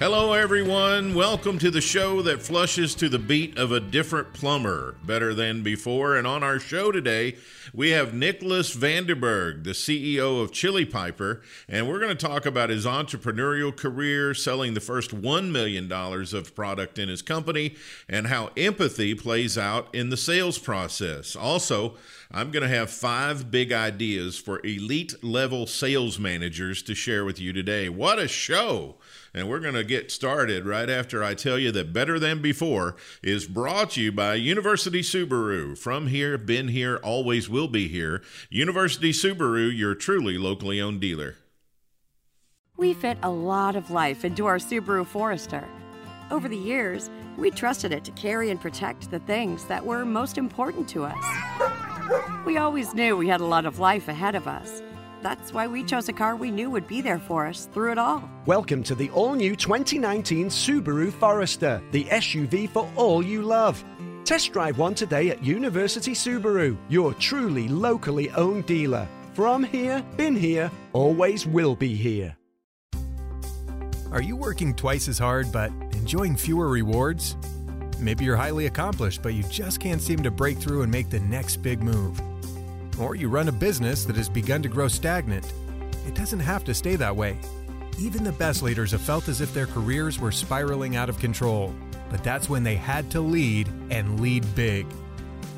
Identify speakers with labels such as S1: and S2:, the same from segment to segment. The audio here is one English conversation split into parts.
S1: Hello, everyone. Welcome to the show that flushes to the beat of a different plumber, better than before. And on our show today, we have Nicholas Vandenberghe, the CEO of Chili Piper, and we're going to talk about his entrepreneurial career, selling the first $1 million of product in his company, and how empathy plays out in the sales process. Also, I'm going to have five big ideas for elite level sales managers to share with you today. What a show! And we're going to get started right after I tell you that Better Than Before is brought to you by University Subaru. From here, been here, always will be here. University Subaru, your truly locally owned dealer.
S2: We fit a lot of life into our Subaru Forester. Over the years, we trusted it to carry and protect the things that were most important to us. We always knew we had a lot of life ahead of us that's why we chose a car we knew would be there for us through it all.
S3: Welcome to the all new 2019 Subaru Forester, the SUV for all you love. Test drive one today at University Subaru, your truly locally owned dealer. From here, been here, always will be here.
S4: Are you working twice as hard but enjoying fewer rewards? Maybe you're highly accomplished, but you just can't seem to break through and make the next big move or you run a business that has begun to grow stagnant. It doesn't have to stay that way. Even the best leaders have felt as if their careers were spiraling out of control, but that's when they had to lead and lead big.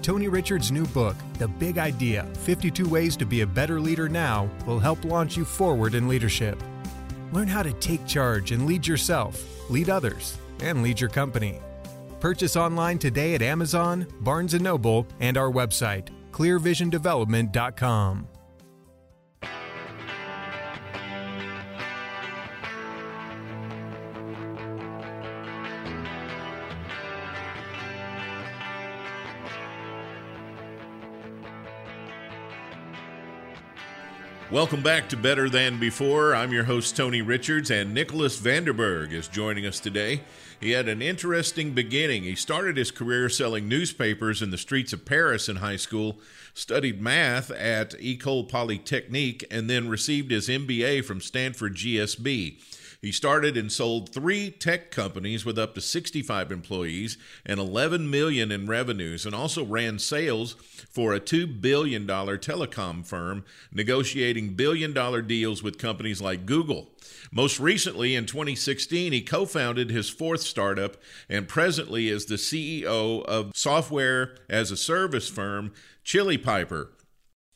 S4: Tony Richards' new book, The Big Idea 52 Ways to Be a Better Leader Now, will help launch you forward in leadership. Learn how to take charge and lead yourself, lead others, and lead your company. Purchase online today at Amazon, Barnes & Noble, and our website, clearvisiondevelopment.com.
S1: Welcome back to Better Than Before. I'm your host, Tony Richards, and Nicholas Vandenberghe is joining us today. He had an interesting beginning. He started his career selling newspapers in the streets of Paris in high school, studied math at Ecole Polytechnique, and then received his MBA from Stanford GSB. He started and sold three tech companies with up to 65 employees and 11 million in revenues, and also ran sales for a $2 billion telecom firm, negotiating billion dollar deals with companies like Google. Most recently, in 2016, he co founded his fourth startup and presently is the CEO of software as a service firm, Chili Piper,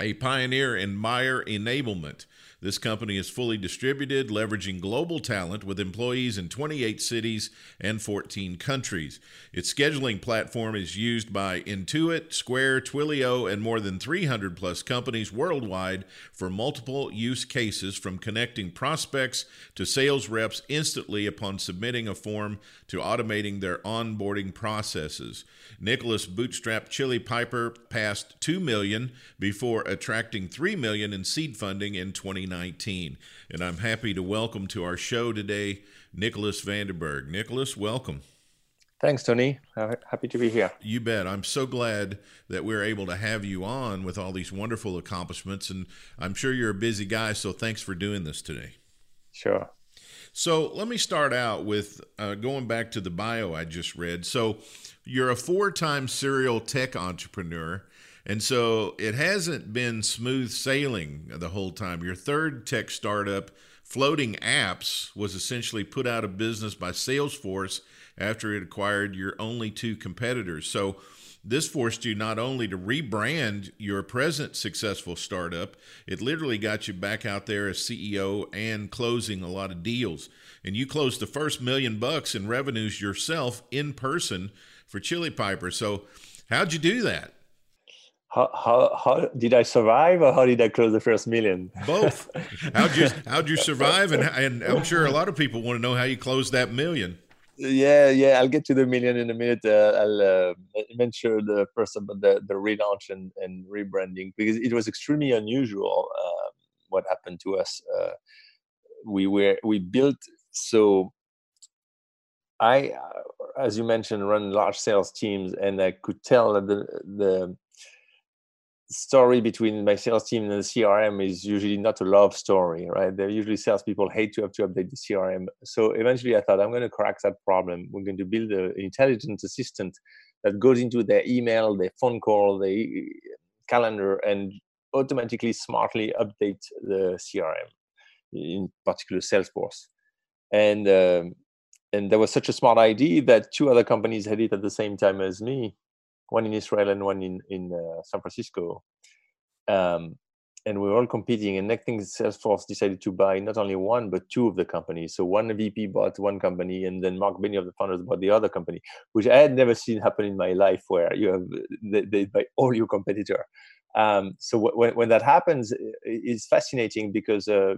S1: a pioneer in buyer enablement. This company is fully distributed, leveraging global talent with employees in 28 cities and 14 countries. Its scheduling platform is used by Intuit, Square, Twilio, and more than 300 plus companies worldwide for multiple use cases from connecting prospects to sales reps instantly upon submitting a form to automating their onboarding processes. Nicholas bootstrapped Chili Piper past 2 million before attracting 3 million in seed funding in 2019. And I'm happy to welcome to our show today Nicholas Vandenberghe. Nicholas, welcome.
S5: Thanks, Tony. Happy to be here.
S1: You bet. I'm so glad that we're able to have you on with all these wonderful accomplishments. And I'm sure you're a busy guy, so thanks for doing this today.
S5: Sure.
S1: So let me start out with uh, going back to the bio I just read. So you're a four time serial tech entrepreneur. And so it hasn't been smooth sailing the whole time. Your third tech startup, Floating Apps, was essentially put out of business by Salesforce after it acquired your only two competitors. So this forced you not only to rebrand your present successful startup, it literally got you back out there as CEO and closing a lot of deals. And you closed the first million bucks in revenues yourself in person for Chili Piper. So, how'd you do that?
S5: How, how, how did I survive or how did I close the first million?
S1: Both. How'd you how'd you survive? And and I'm sure a lot of people want to know how you closed that million.
S5: Yeah, yeah, I'll get to the million in a minute. Uh, I'll uh, mention the first about the, the relaunch and, and rebranding because it was extremely unusual uh, what happened to us. Uh, we were we built so I, uh, as you mentioned, run large sales teams, and I could tell that the the story between my sales team and the CRM is usually not a love story, right? They're usually salespeople hate to have to update the CRM. So eventually I thought I'm going to crack that problem. We're going to build an intelligent assistant that goes into their email, their phone call, their calendar, and automatically smartly update the CRM, in particular Salesforce. And um, and there was such a smart idea that two other companies had it at the same time as me one in Israel and one in in uh, San Francisco. Um, and we were all competing. And next thing, Salesforce decided to buy not only one but two of the companies. So one VP bought one company, and then Marc Benioff the founders bought the other company, which I had never seen happen in my life, where you have they, they buy all your competitor. Um, so when when that happens, it's fascinating because. Uh,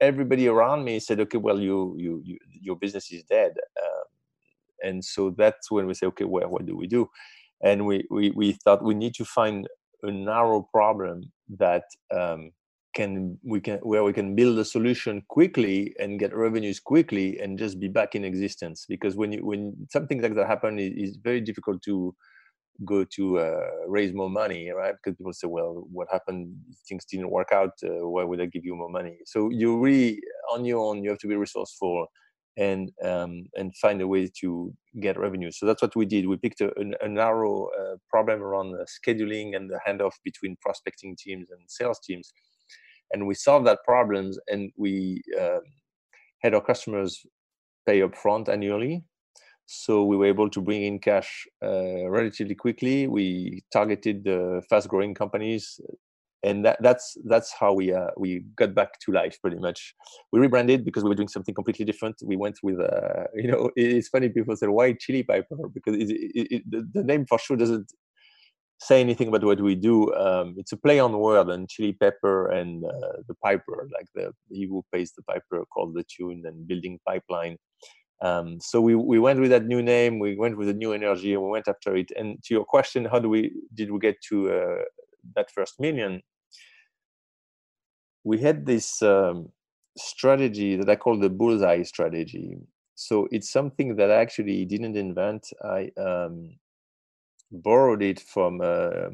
S5: everybody around me said, "Okay, well, you, you, you your business is dead." Um, and so that's when we say okay well what do we do? And we we, we thought we need to find a narrow problem that um, can we can where we can build a solution quickly and get revenues quickly and just be back in existence. Because when you when something like that happen it is very difficult to go to uh, raise more money right? Because people say well what happened? Things didn't work out uh, why would i give you more money? So you really on your own you have to be resourceful and um, and find a way to get revenue. So that's what we did. We picked a, a narrow uh, problem around the scheduling and the handoff between prospecting teams and sales teams, and we solved that problems. And we um, had our customers pay upfront annually, so we were able to bring in cash uh, relatively quickly. We targeted the fast-growing companies and that, that's that's how we uh, we got back to life pretty much. We rebranded because we were doing something completely different. We went with uh, you know it's funny people say why Chili Piper because it, it, it, the, name for sure doesn't say anything about what we do. Um, it's a play on word and chili pepper and uh, the piper like the he who pays the piper called the tune and building pipeline. Um, so we, we went with that new name, we went with a new energy, and we went after it. And to your question, how do we did we get to uh, that first million? We had this um, strategy that I call the bullseye strategy. So it's something that I actually didn't invent. I um, borrowed it from uh,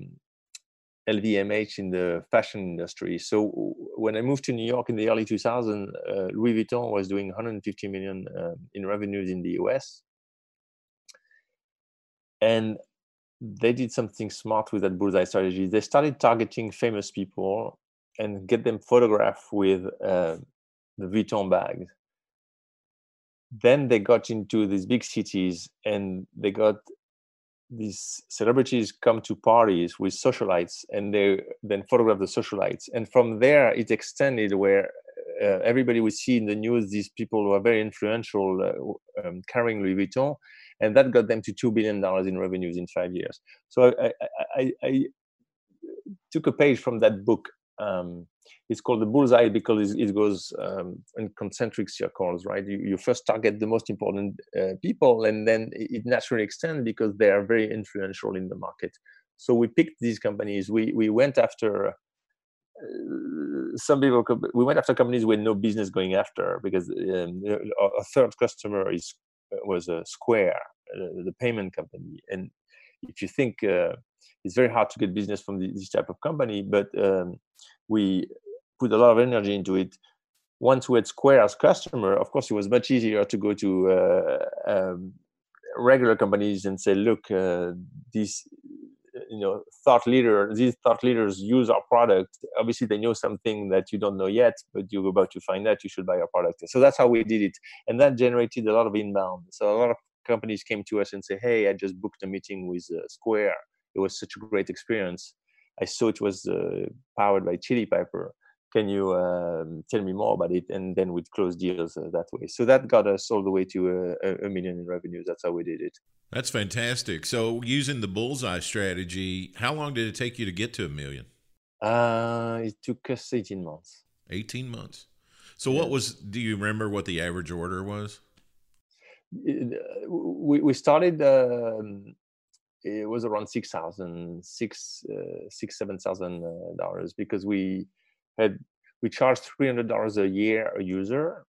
S5: LVMH in the fashion industry. So when I moved to New York in the early 2000s, uh, Louis Vuitton was doing 150 million uh, in revenues in the US. And they did something smart with that bullseye strategy. They started targeting famous people and get them photographed with uh, the Vuitton bags. Then they got into these big cities and they got these celebrities come to parties with socialites and they then photograph the socialites. And from there, it extended where uh, everybody would see in the news these people who are very influential uh, um, carrying Louis Vuitton. And that got them to $2 billion in revenues in five years. So I, I, I, I took a page from that book um, it's called the bullseye because it goes um, in concentric circles, right? You, you first target the most important uh, people, and then it naturally extends because they are very influential in the market. So we picked these companies. We we went after uh, some people. We went after companies with no business going after because um, a third customer is uh, was a Square, uh, the payment company, and if you think uh, it's very hard to get business from this type of company, but um, we put a lot of energy into it. Once we had Square as customer, of course, it was much easier to go to uh, um, regular companies and say, "Look, uh, these, you know, thought leader, these thought leaders use our product. Obviously, they know something that you don't know yet, but you're about to find out. You should buy our product." So that's how we did it, and that generated a lot of inbound. So a lot of companies came to us and say, "Hey, I just booked a meeting with uh, Square. It was such a great experience." I saw it was uh, powered by Chili Piper can you um, tell me more about it? And then we'd close deals uh, that way. So that got us all the way to a, a million in revenues. That's how we did it.
S1: That's fantastic. So using the bullseye strategy, how long did it take you to get to a million?
S5: Uh, it took us 18 months.
S1: 18 months. So yeah. what was, do you remember what the average order was?
S5: Uh, we, we started, um, it was around 6,000, six, uh, six, $7,000 uh, because we, had we charged three hundred dollars a year a user,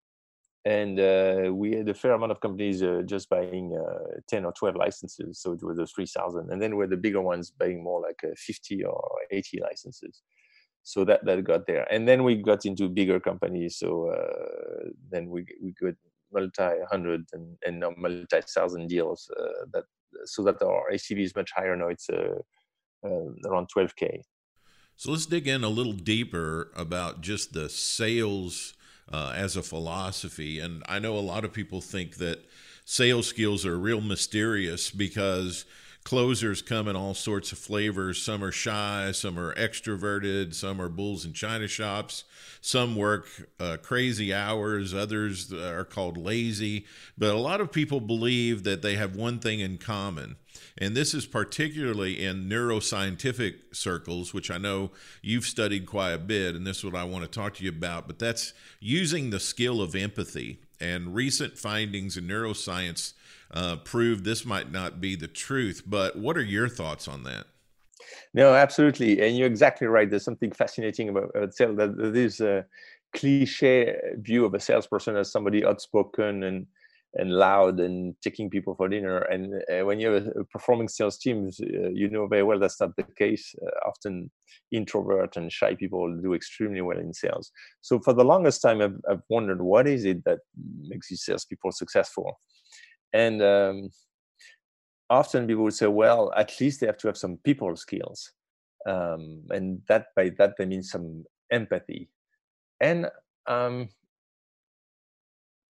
S5: and uh, we had a fair amount of companies uh, just buying uh, ten or twelve licenses, so it was a three thousand, and then we're the bigger ones buying more like uh, fifty or eighty licenses. So that that got there, and then we got into bigger companies. So uh, then we we got multi hundred and, and multi thousand deals uh, that so that our ACV is much higher now. It's around twelve k.
S1: So let's dig in a little deeper about just the sales uh, as a philosophy. And I know a lot of people think that sales skills are real mysterious because closers come in all sorts of flavors. Some are shy, some are extroverted, some are bulls in china shops, some work uh, crazy hours, others are called lazy. But a lot of people believe that they have one thing in common and this is particularly in neuroscientific circles, which I know you've studied quite a bit, and this is what I want to talk to you about. But that's using the skill of empathy. And recent findings in neuroscience uh, prove this might not be the truth. But what are your thoughts on that?
S5: No, absolutely, and you're exactly right. There's something fascinating about, about sales. That this uh, cliche view of a salesperson as somebody outspoken and and loud and taking people for dinner. And uh, when you have a performing sales team, uh, you know very well that's not the case. Uh, often introvert and shy people do extremely well in sales. So for the longest time, I've, I've wondered what is it that makes these salespeople successful? And um, often people would say, well, at least they have to have some people skills. Um, and that by that, they mean some empathy. And um,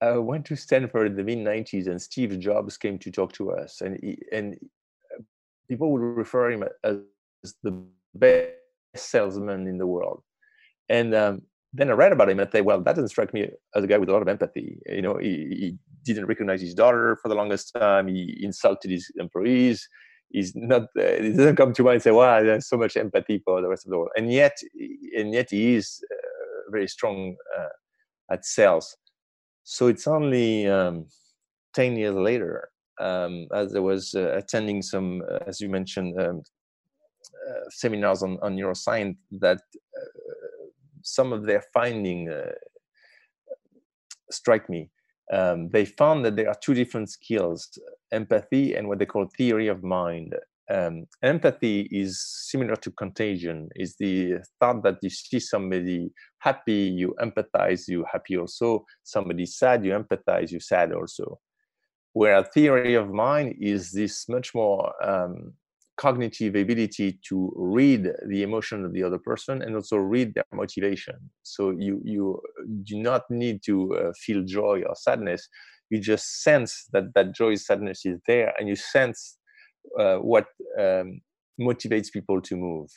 S5: I went to Stanford in the mid 90s, and Steve Jobs came to talk to us, and he, and uh, people would refer him as the best salesman in the world. And um, then I read about him and I thought, well, that doesn't strike me as a guy with a lot of empathy. You know, he, he didn't recognize his daughter for the longest time. He insulted his employees. He's not. Uh, doesn't come to mind and say, "Wow, there's so much empathy for the rest of the world." And yet, and yet, he is uh, very strong uh, at sales. So it's only um, 10 years later, um, as I was uh, attending some, uh, as you mentioned, um, uh, seminars on, on neuroscience, that uh, some of their finding uh, strike me. Um, they found that there are two different skills, empathy and what they call theory of mind um, empathy is similar to contagion is the thought that you see somebody happy you empathize you happy also. Somebody sad you empathize you sad also. Where a theory of mind is this much more um, cognitive ability to read the emotion of the other person and also read their motivation. So you you do not need to uh, feel joy or sadness. You just sense that that joy sadness is there and you sense uh, what um, motivates people to move.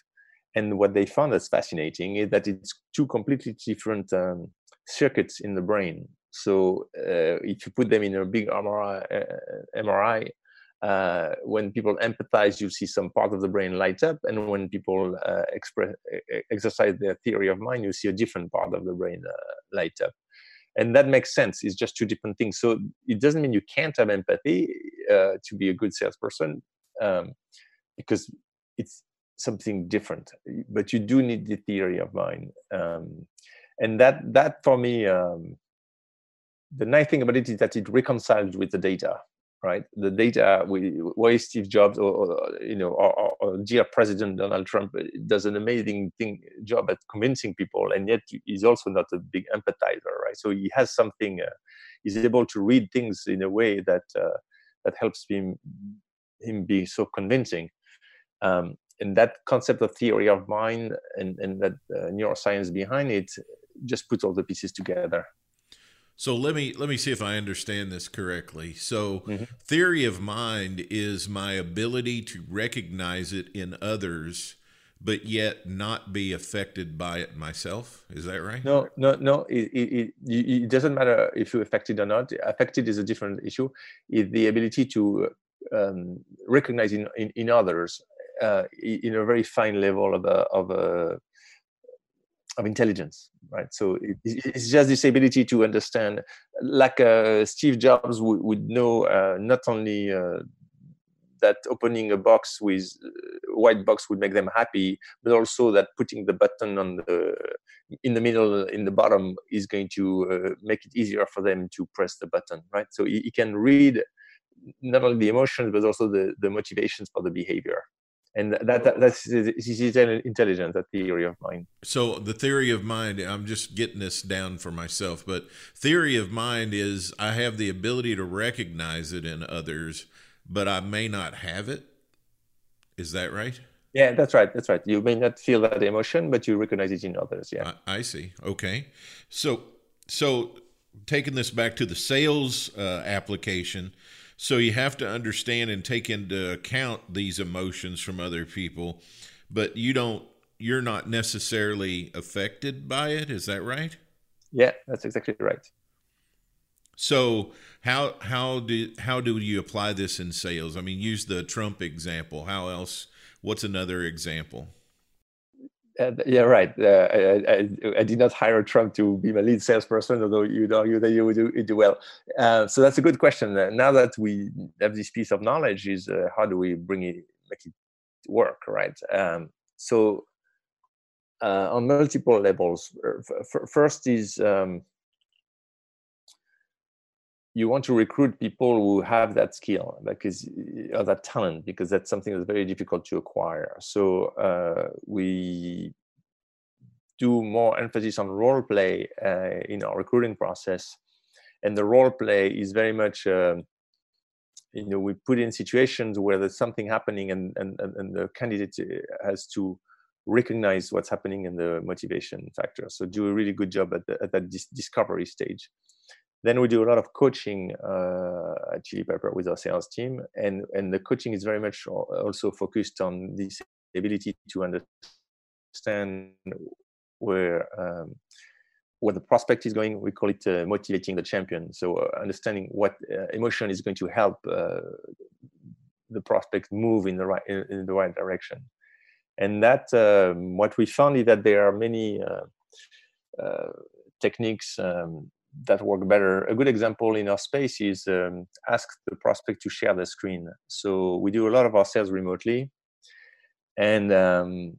S5: And what they found that's fascinating is that it's two completely different um, circuits in the brain. So uh, if you put them in a big MRI, uh, MRI uh, when people empathize, you see some part of the brain light up, and when people uh, express, exercise their theory of mind, you see a different part of the brain uh, light up. And that makes sense. It's just two different things. So it doesn't mean you can't have empathy uh, to be a good salesperson um, because it's something different. But you do need the theory of mind, um, and that that for me, um, the nice thing about it is that it reconciles with the data. Right, the data. We, why Steve Jobs or, or you know, or, or, dear President Donald Trump uh, does an amazing thing job at convincing people, and yet he's also not a big empathizer. Right, so he has something. Uh, he's able to read things in a way that uh, that helps him him be so convincing. Um, and that concept of theory of mind and, and that uh, neuroscience behind it just puts all the pieces together.
S1: So let me let me see if I understand this correctly. So mm-hmm. theory of mind is my ability to recognize it in others but yet not be affected by it myself. Is that right?
S5: No, no, no. It, it, it, it doesn't matter if you're affected or not. Affected is a different issue. It's the ability to um, in, in, others uh, in a very fine level of a, of a, of intelligence, right? So it, it's just this ability to understand, like uh, Steve Jobs would, would know uh, not only uh, that opening a box with uh, white box would make them happy, but also that putting the button on the in the middle in the bottom is going to uh, make it easier for them to press the button, right? So he, he can read not only the emotions but also the the motivations for the behavior. And that, that that's this is intelligence that theory of mind
S1: so the theory of mind i'm just getting this down for myself but theory of mind is i have the ability to recognize it in others but i may not have it. Is that right?
S5: Yeah that's right that's right. You may not feel that emotion but you recognize it in others yeah.
S1: I, I see okay. So so taking this back to the sales uh, application so you have to understand and take into account these emotions from other people, but you don't you're not necessarily affected by it, is that right?
S5: Yeah, that's exactly right.
S1: So how how do how do you apply this in sales? I mean, use the Trump example. How else? What's another example?
S5: Uh, yeah, right. Uh, I, I, I, did not hire Trump to be my lead salesperson, although you'd argue that you would do, do well. Uh, so that's a good question. Uh, now that we have this piece of knowledge, is uh, how do we bring it, make it work, right? Um, so uh, on multiple levels. first is um, you want to recruit people who have that skill because or that talent because that's something that's very difficult to acquire. So uh, we do more emphasis on role play uh, in our recruiting process. And the role play is very much uh, you know we put in situations where there's something happening and and, and the candidate uh, has to recognize what's happening in the motivation factor. So do a really good job at, the, at that dis- discovery stage then we do a lot of coaching uh, at Chili Pepper with our sales team, and and the coaching is very much also focused on this ability to understand where um, where the prospect is going. We call it uh, motivating the champion. So uh, understanding what uh, emotion is going to help uh, the prospect move in the right in, in the right direction, and that um, what we found is that there are many. Uh, techniques um, that work better. A good example in our space is um, ask the prospect to share the screen. So we do a lot of our sales remotely, and um,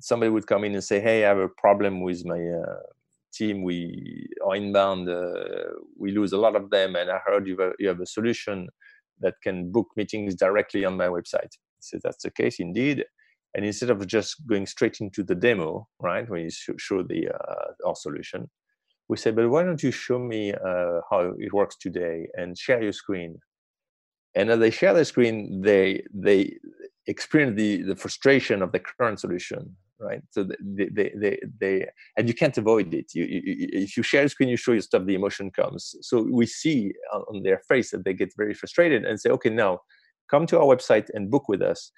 S5: somebody would come in and say, "Hey, I have a problem with my uh, team. We are inbound. Uh, we lose a lot of them, and I heard you have, you have a solution that can book meetings directly on my website." So that's the case indeed. And instead of just going straight into the demo, right, when you show the uh, our solution, we said, but why don't you show me uh, how it works today and share your screen? And as they share their screen, they they experience the, the frustration of the current solution, right? So they, they, they, they and you can't avoid it. You, you, if you share the screen, you show your stuff, the emotion comes. So we see on their face that they get very frustrated and say, okay, now come to our website and book with us.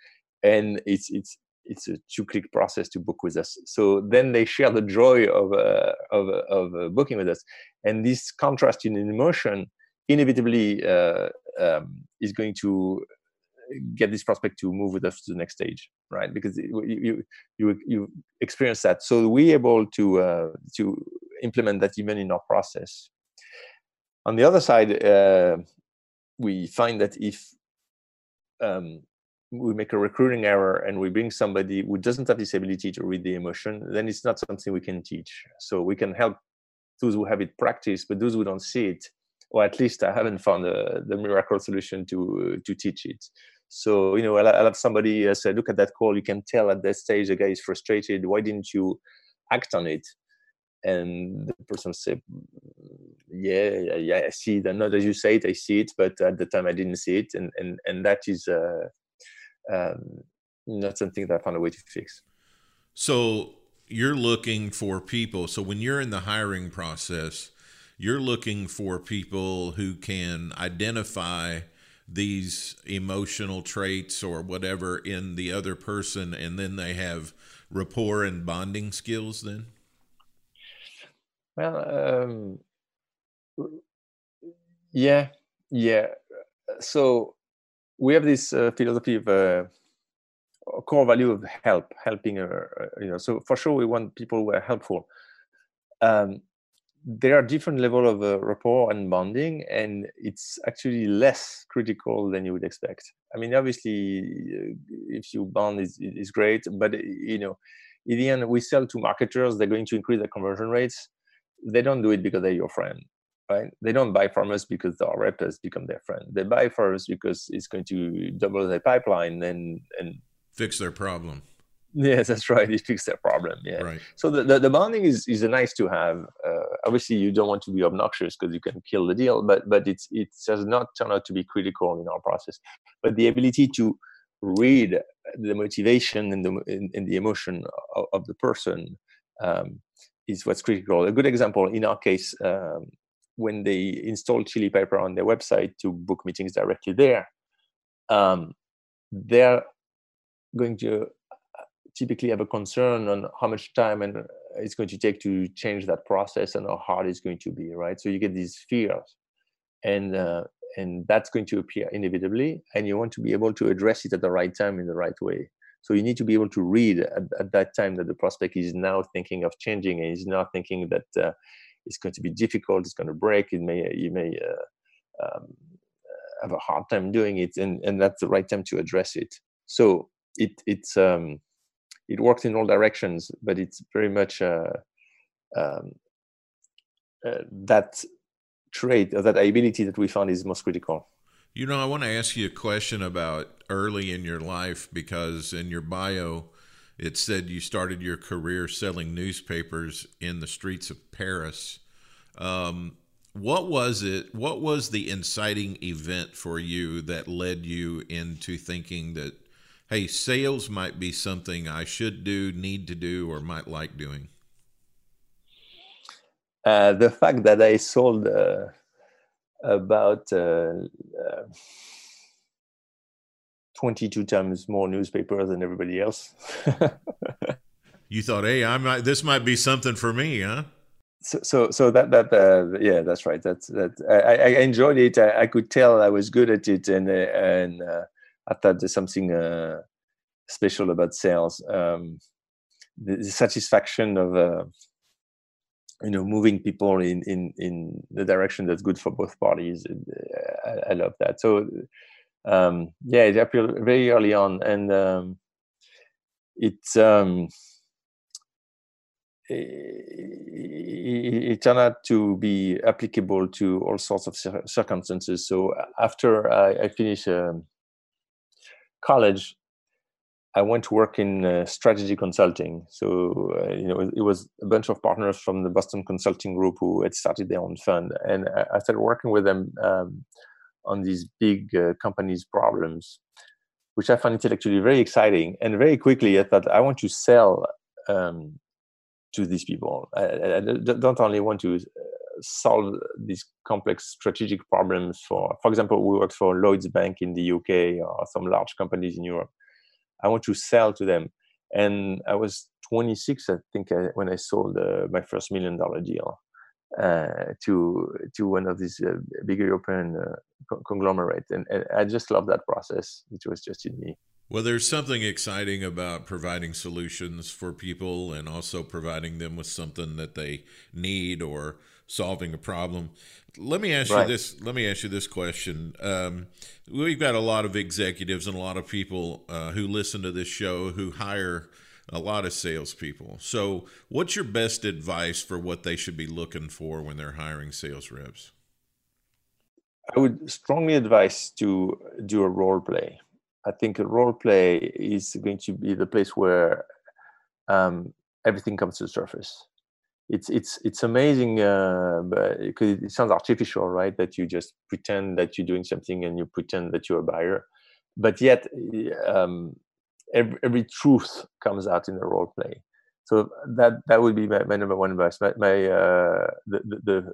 S5: And it's it's it's a two click process to book with us. So then they share the joy of uh, of, of uh, booking with us. And this contrast in emotion inevitably uh, um, is going to get this prospect to move with us to the next stage right? Because you you you experience that. So we're able to uh, to implement that even in our process. On the other side uh, we find that if um, we make a recruiting error and we bring somebody who doesn't have this ability to read the emotion, then it's not something we can teach. So we can help those who have it practice, but those who don't see it, or at least I haven't found the, the miracle solution to to teach it. So you know, I'll, have somebody uh, say, "Look at that call. You can tell at that stage the guy is frustrated. Why didn't you act on it?" And the person say, "Yeah, yeah, I see it. Not as you say it, I see it, but at the time I didn't see it." And and and that is. Uh, um, not something that I found a way to fix.
S1: So you're looking for people. So when you're in the hiring process, you're looking for people who can identify these emotional traits or whatever in the other person and then they have rapport and bonding skills then
S5: well um, yeah yeah so we have this uh, philosophy of uh, core value of help helping uh, uh, you know so for sure we want people who are helpful. Um, there are different level of uh, rapport and bonding and it's actually less critical than you would expect. I mean obviously uh, if you bond is, is great but you know in the end we sell to marketers they're going to increase their conversion rates. They don't do it because they're your friend right they don't buy from us because our rep has become their friend they buy from us because it's going to double their pipeline and and
S1: fix their problem
S5: Yes, that's right. It fixes their problem. Yeah.
S1: Right.
S5: So the, the, the, bonding is, is a nice to have. Uh, obviously, you don't want to be obnoxious because you can kill the deal, but but it's it does not turn out to be critical in our process. But the ability to read the motivation and the and, the emotion of, of the person um, is what's critical. A good example in our case, um, when they install Chili Pepper on their website to book meetings directly there, um, they're going to typically have a concern on how much time and uh, it's going to take to change that process and how hard it's going to be right? So you get these fears. And uh, and that's going to appear inevitably and you want to be able to address it at the right time in the right way. So you need to be able to read at, at that time that the prospect is now thinking of changing and is now thinking that uh, it's going to be difficult it's going to break it may you may uh, um, have a hard time doing it and and that's the right time to address it so it it's um it works in all directions, but it's very much uh, um, uh, that trait or that ability that we found is most critical.
S1: You know, I want to ask you a question about early in your life because in your bio, it said you started your career selling newspapers in the streets of Paris. Um, what was it? What was the inciting event for you that led you into thinking that hey, sales might be something I should do, need to do, or might like doing?
S5: Uh, the fact that I sold uh, about uh, uh 22 times more newspaper than everybody else.
S1: you thought, hey, I might, this might be something for me, huh?
S5: So, so, so that that uh, yeah, that's right. That's that. I, I enjoyed it. I, I, could tell I was good at it, and uh, and I thought there's something uh, special about sales. Um, the, the, satisfaction of uh, you know moving people in in in the direction that's good for both parties. Uh, I, I love that. So um, yeah, it appeared very early on, and um, it, um, it, it, turned out to be applicable to all sorts of circumstances. So after I, I finished um, college, I went to work in uh, strategy consulting. So uh, you know, it was a bunch of partners from the Boston Consulting Group who had started their own fund, and I started working with them um, on these big uh, companies' problems, which I find intellectually very exciting. And very quickly, I thought I want to sell um, to these people. I, I, don't only want to uh, solve these complex strategic problems for, for example, we worked for Lloyd's Bank in the UK or some large companies in Europe I want to sell to them. And I was 26, I think, when I sold uh, my first million dollar deal uh, to to one of these uh, big European uh, co- conglomerate, and, and, I just love that process. It was just in me.
S1: Well, there's something exciting about providing solutions for people and also providing them with something that they need or solving a problem. Let me ask right. you this. Let me ask you this question. Um, we've got a lot of executives and a lot of people uh, who listen to this show who hire a lot of salespeople. So, what's your best advice for what they should be looking for when they're hiring sales reps?
S5: I would strongly advise to do a role play. I think a role play is going to be the place where um, everything comes to the surface it's it's it's amazing uh, it sounds artificial, right? That you just pretend that you're doing something and you pretend that you're a buyer, but yet um, every, every truth comes out in the role play. So that that would be my, my number one advice. My, my uh, the, the, the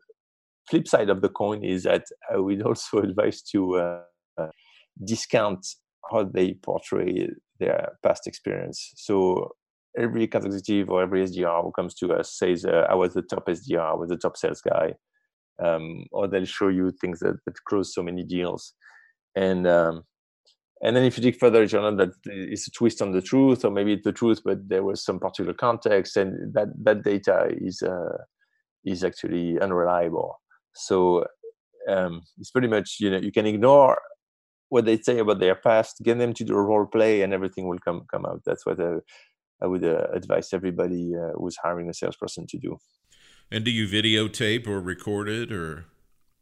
S5: flip side of the coin is that I would also advise to uh, discount how they portray their past experience. So every account executive or every SDR who comes to us says, uh, "I was the top SDR, I was the top sales guy," um, or they'll show you things that, that close so many deals, and um, and then if you dig further, you know that it's a twist on the truth, or maybe it's the truth, but there was some particular context, and that that data is uh, is actually unreliable. So um, it's pretty much you know you can ignore what they say about their past, get them to do a role play, and everything will come come out. That's what uh, I would uh, advise everybody uh, who's hiring a salesperson to do.
S1: And do you videotape or record it, or?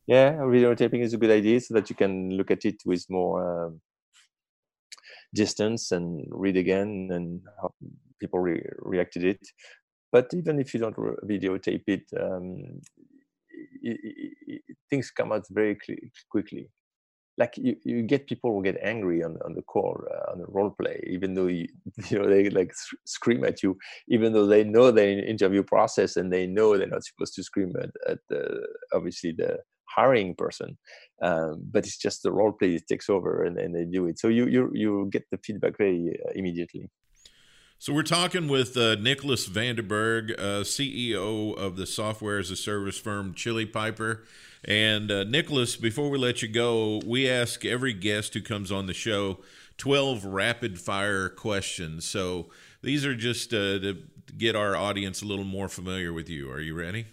S5: Yeah, videotaping is a good idea so that you can look at it with more um, distance and read again and how people re- reacted it. But even if you don't videotape it, um, it, it, it, things come out very quickly like you, you get people who get angry on, on the call uh, on the role play even though you, you know they like scream at you even though they know the interview process and they know they're not supposed to scream at, at the obviously the hiring person um, but it's just the role play it takes over and, and they do it so you you you get the feedback very uh, immediately
S1: so we're talking with uh, Nicholas Vandenberghe, uh, CEO of the software as a service firm Chili Piper. And uh, Nicholas, before we let you go, we ask every guest who comes on the show 12 rapid fire questions. So these are just uh, to get our audience a little more familiar with you. Are you ready?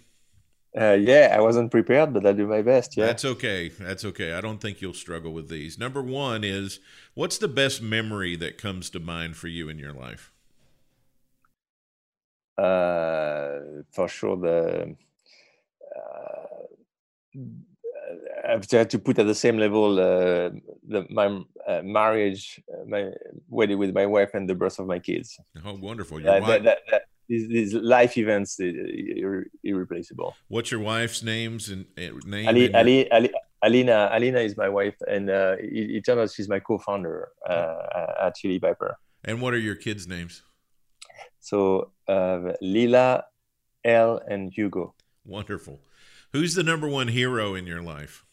S5: Uh, yeah, I wasn't prepared, but I'll do my best. Yeah,
S1: that's okay. That's okay. I don't think you'll struggle with these. Number one is what's the best memory that comes to mind for you in your life?
S5: Uh, for sure, the I've tried to put at the same level uh, the, my uh, marriage, uh, my wedding with my wife, and the birth of my kids.
S1: Oh, wonderful!
S5: Your wife... that, that, that, these, these, life events are irreplaceable.
S1: What's your wife's names and uh, name?
S5: Ali,
S1: and
S5: Ali, Ali, Alina, Alina is my wife, and uh, it, it turns out she's my co-founder uh, at Chili Piper.
S1: And what are your kids' names?
S5: So Lila, Elle, and Hugo.
S1: Wonderful. Who's the number one hero in your life?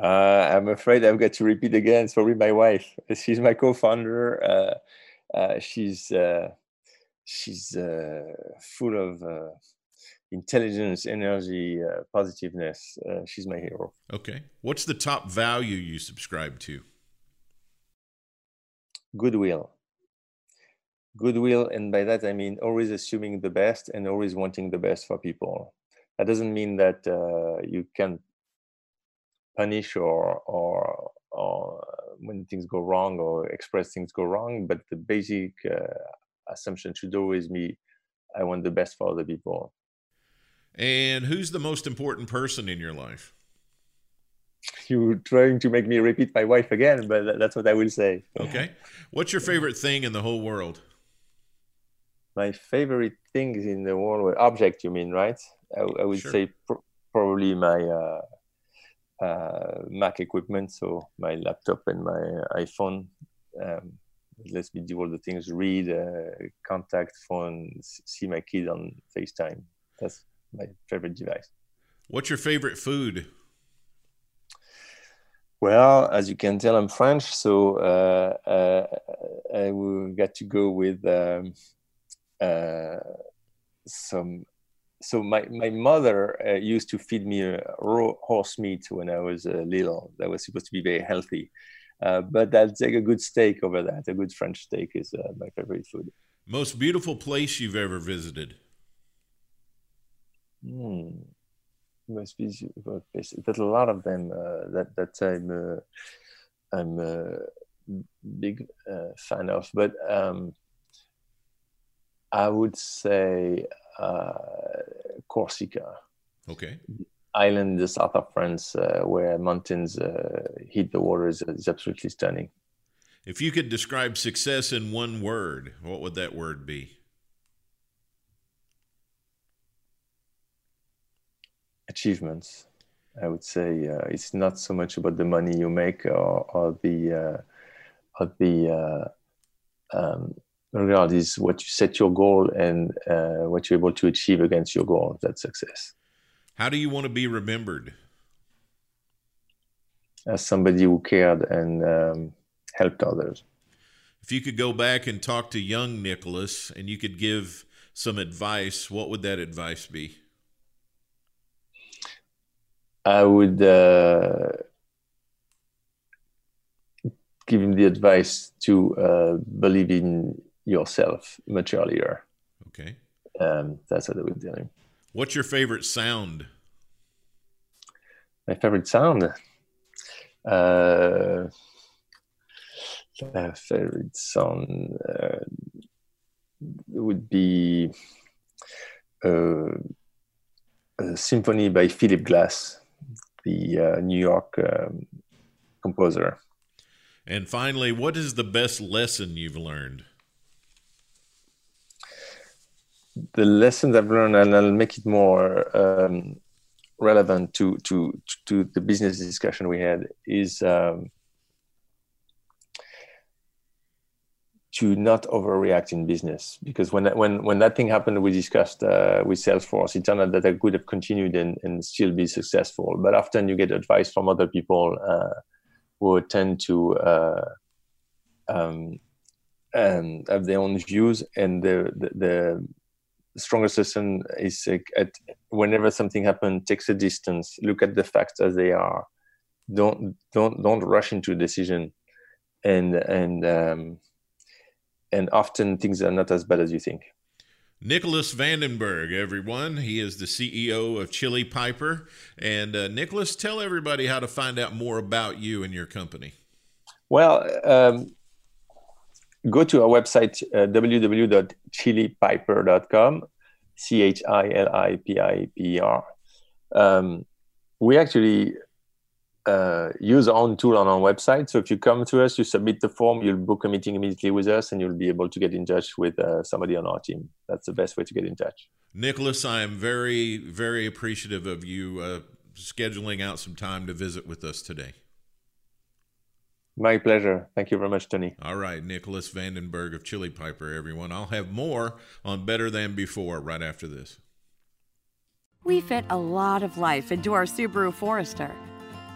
S5: Uh, I'm afraid I've got to repeat again. It's probably my wife. She's my co-founder. Uh, uh, she's uh, she's uh, full of uh, intelligence, energy, positiveness. she's my hero.
S1: Okay. What's the top value you subscribe to?
S5: Goodwill goodwill and by that i mean always assuming the best and always wanting the best for people that doesn't mean that uh, you can punish or or or when things go wrong or express things go wrong but the basic uh, assumption should always be i want the best for other people.
S1: And who's the most important person in your life?
S5: You're trying to make me repeat my wife again but that's what i will say.
S1: Okay. What's your favorite thing in the whole world?
S5: My favorite things in the world object you mean right? I, I would sure. say pr- probably my uh, uh, mac equipment so my laptop and my iphone. Um, lets me do all the things read uh, contact phone see my kid on facetime. That's my favorite device.
S1: What's your favorite food?
S5: Well, as you can tell, I'm French, so uh, uh, I will get to go with um, uh, some so my, my mother uh, used to feed me uh, raw horse meat when I was uh, little. That was supposed to be very healthy. Uh, but I'll take a good steak over that. A good French steak is uh, my favorite food.
S1: Most beautiful place you've ever visited?
S5: Hmm. Most beautiful place. There's a lot of them that that I'm I'm a big fan of. But um, I would say uh, Corsica.
S1: Okay.
S5: Island in the south of France uh, where mountains uh, hit the waters is absolutely stunning.
S1: If you could describe success in one word, what would that word be?
S5: Achievements. I would say uh, it's not so much about the money you make or, or the uh, or the uh, um, regard is what you set your goal and uh, what you're able to achieve against your goal. That's success.
S1: How do you want to be remembered?
S5: as somebody who cared and um, helped others.
S1: If you could go back and talk to young Nicholas and you could give some advice, what would that advice be?
S5: I would uh, give him the advice to uh, believe in yourself much earlier.
S1: Okay.
S5: Um, that's what I tell him.
S1: What's your favorite sound?
S5: My favorite sound? Uh, my favorite song uh, would be uh, a symphony by Philip Glass, the uh, New York um, composer.
S1: And finally, what is the best lesson you've learned?
S5: The lessons I've learned, and I'll make it more um, relevant to, to to the business discussion we had, is um, to not overreact in business. Because when when when that thing happened, we discussed uh, with Salesforce. It turned out that I could have continued and, and still be successful. But often you get advice from other people. Uh, who tend to uh, um, and have their own views and the the, the strongest lesson is uh, at whenever something happens takes a distance look at the facts as they are don't don't don't rush into a decision and and um, and often things are not as bad as you think
S1: Nicholas Vandenberghe, everyone. He is the CEO of Chili Piper. And uh, Nicholas, tell everybody how to find out more about you and your company.
S5: Well, um, go to our website, uh, www.chilipiper.com, C H I L I P I P R. Um, we actually uh, use our own tool on our website. So if you come to us, you submit the form, you'll book a meeting immediately with us, and you'll be able to get in touch with uh, somebody on our team. That's the best way to get in touch.
S1: Nicholas, I am very, very appreciative of you uh, scheduling out some time to visit with us today.
S5: My pleasure. Thank you very much, Tony.
S1: All right, Nicholas Vandenberghe of Chili Piper, everyone. I'll have more on Better Than Before right after this.
S2: We fit a lot of life into our Subaru Forester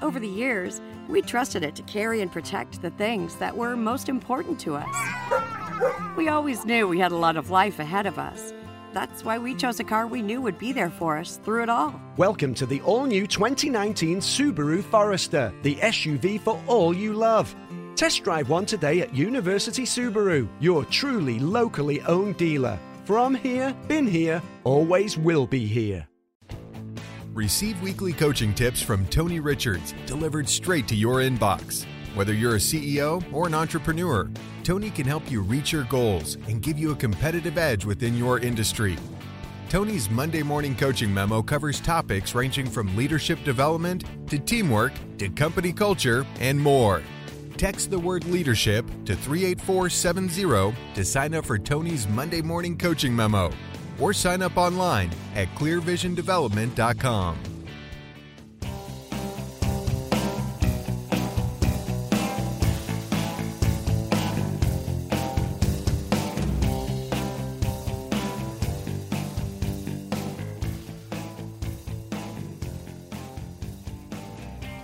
S2: over the years, we trusted it to carry and protect the things that were most important to us. We always knew we had a lot of life ahead of us. That's why we chose a car we knew would be there for us through it all.
S3: Welcome to the all new 2019 Subaru Forester, the SUV for all you love. Test drive one today at University Subaru, your truly locally owned dealer. From here, been here, always will be here.
S4: Receive weekly coaching tips from Tony Richards delivered straight to your inbox. Whether you're a CEO or an entrepreneur, Tony can help you reach your goals and give you a competitive edge within your industry. Tony's Monday morning coaching memo covers topics ranging from leadership development to teamwork to company culture and more. Text the word leadership to 38470 to sign up for Tony's Monday morning coaching memo or sign up online at clearvisiondevelopment.com.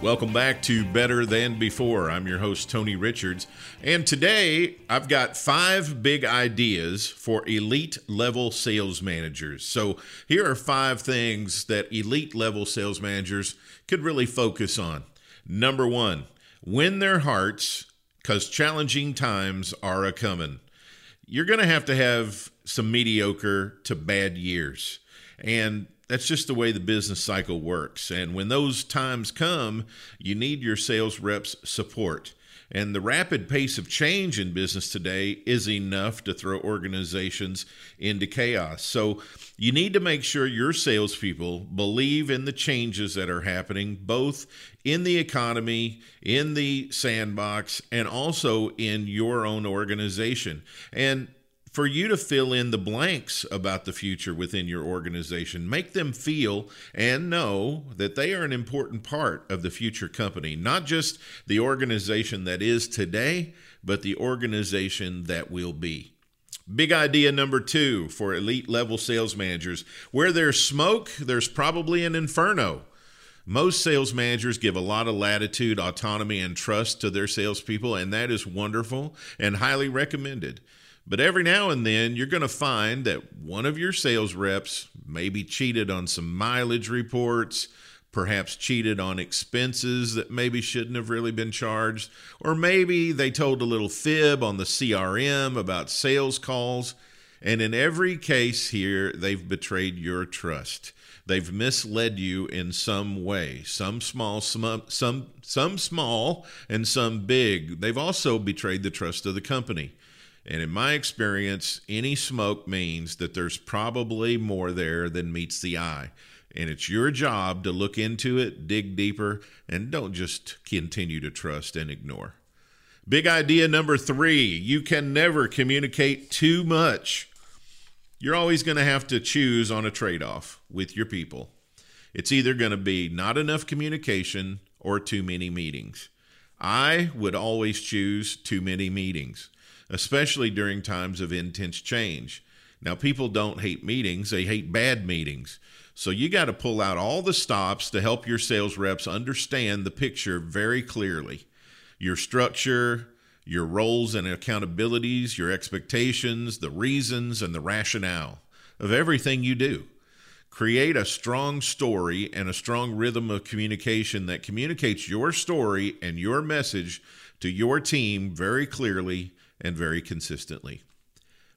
S1: Welcome back to Better Than Before. I'm your host, Tony Richards. And today I've got five big ideas for elite level sales managers. So here are five things that elite level sales managers could really focus on. Number one, win their hearts because challenging times are a coming. You're going to have to have some mediocre to bad years. And that's just the way the business cycle works. And when those times come, you need your sales reps' support. And the rapid pace of change in business today is enough to throw organizations into chaos. So you need to make sure your salespeople believe in the changes that are happening, both in the economy, in the sandbox, and also in your own organization. And for you to fill in the blanks about the future within your organization. Make them feel and know that they are an important part of the future company, not just the organization that is today, but the organization that will be. Big idea number two for elite level sales managers where there's smoke, there's probably an inferno. Most sales managers give a lot of latitude, autonomy, and trust to their salespeople, and that is wonderful and highly recommended. But every now and then, you're going to find that one of your sales reps maybe cheated on some mileage reports, perhaps cheated on expenses that maybe shouldn't have really been charged, or maybe they told a little fib on the CRM about sales calls. And in every case here, they've betrayed your trust. They've misled you in some way, some small, some, some, some small, and some big. They've also betrayed the trust of the company. And in my experience, any smoke means that there's probably more there than meets the eye. And it's your job to look into it, dig deeper, and don't just continue to trust and ignore. Big idea number three you can never communicate too much. You're always going to have to choose on a trade off with your people. It's either going to be not enough communication or too many meetings. I would always choose too many meetings especially during times of intense change. Now, people don't hate meetings, they hate bad meetings. So you got to pull out all the stops to help your sales reps understand the picture very clearly. Your structure, your roles and accountabilities, your expectations, the reasons, and the rationale of everything you do. Create a strong story and a strong rhythm of communication that communicates your story and your message to your team very clearly and very consistently.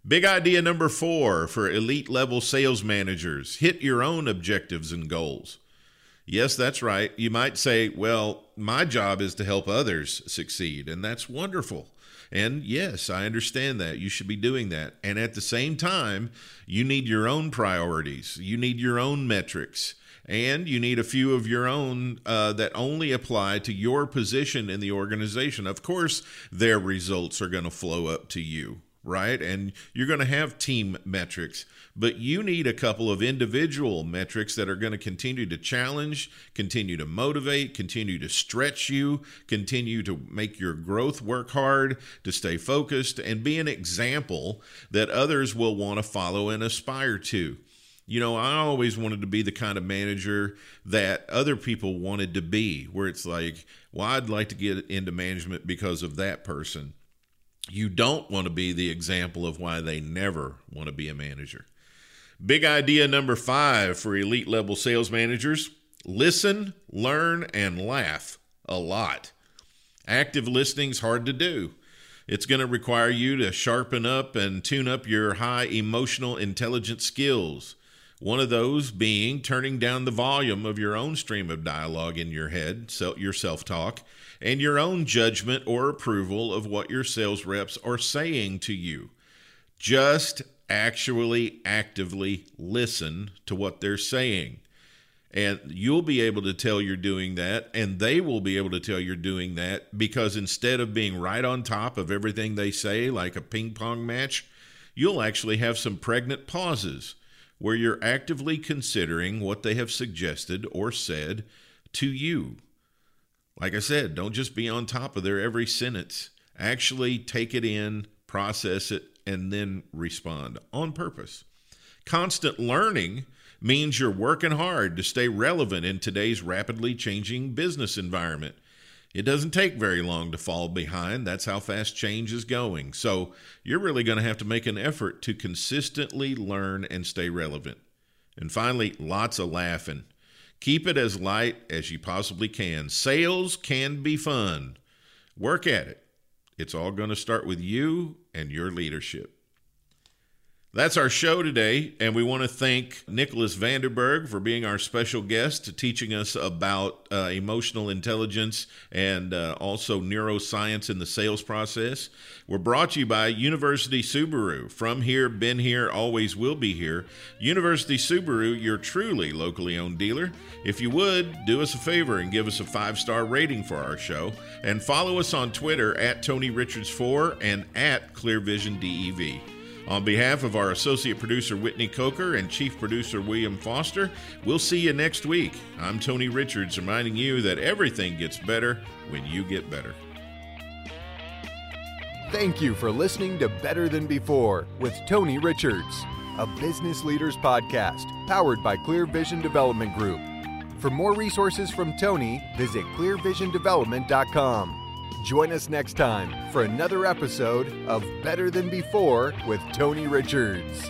S1: Big idea number four for elite level sales managers hit your own objectives and goals. Yes, that's right. You might say, well, my job is to help others succeed, and that's wonderful. And yes, I understand that. You should be doing that. And at the same time, you need your own priorities, you need your own metrics, and you need a few of your own uh, that only apply to your position in the organization. Of course, their results are going to flow up to you, right? And you're going to have team metrics, but you need a couple of individual metrics that are going to continue to challenge, continue to motivate, continue to stretch you, continue to make your growth work hard, to stay focused, and be an example that others will want to follow and aspire to. You know, I always wanted to be the kind of manager that other people wanted to be, where it's like, well, I'd like to get into management because of that person. You don't want to be the example of why they never want to be a manager. Big idea number five for elite level sales managers listen, learn, and laugh a lot. Active listening's hard to do. It's going to require you to sharpen up and tune up your high emotional intelligence skills. One of those being turning down the volume of your own stream of dialogue in your head, so your self talk, and your own judgment or approval of what your sales reps are saying to you. Just actually actively listen to what they're saying. And you'll be able to tell you're doing that, and they will be able to tell you're doing that because instead of being right on top of everything they say, like a ping pong match, you'll actually have some pregnant pauses where you're actively considering what they have suggested or said to you. Like I said, don't just be on top of their every sentence. Actually take it in, process it, and then respond on purpose. Constant learning means you're working hard to stay relevant in today's rapidly changing business environment. It doesn't take very long to fall behind. That's how fast change is going. So you're really going to have to make an effort to consistently learn and stay relevant. And finally, lots of laughing. Keep it as light as you possibly can. Sales can be fun. Work at it. It's all going to start with you and your leadership. That's our show today, and we want to thank Nicholas Vandenberghe for being our special guest, teaching us about uh, emotional intelligence and uh, also neuroscience in the sales process. We're brought to you by University Subaru. From here, been here, always will be here. University Subaru, your truly locally owned dealer. If you would, do us a favor and give us a five star rating for our show, and follow us on Twitter at Tony Richards4 and at ClearVisionDEV. On behalf of our associate producer Whitney Coker and chief producer William Foster, we'll see you next week. I'm Tony Richards reminding you that everything gets better when you get better.
S6: Thank you for listening to Better Than Before with Tony Richards, a business leaders podcast powered by Clear Vision Development Group.
S4: For more resources from Tony, visit clearvisiondevelopment.com. Join us next time for another episode of Better Than Before with Tony Richards.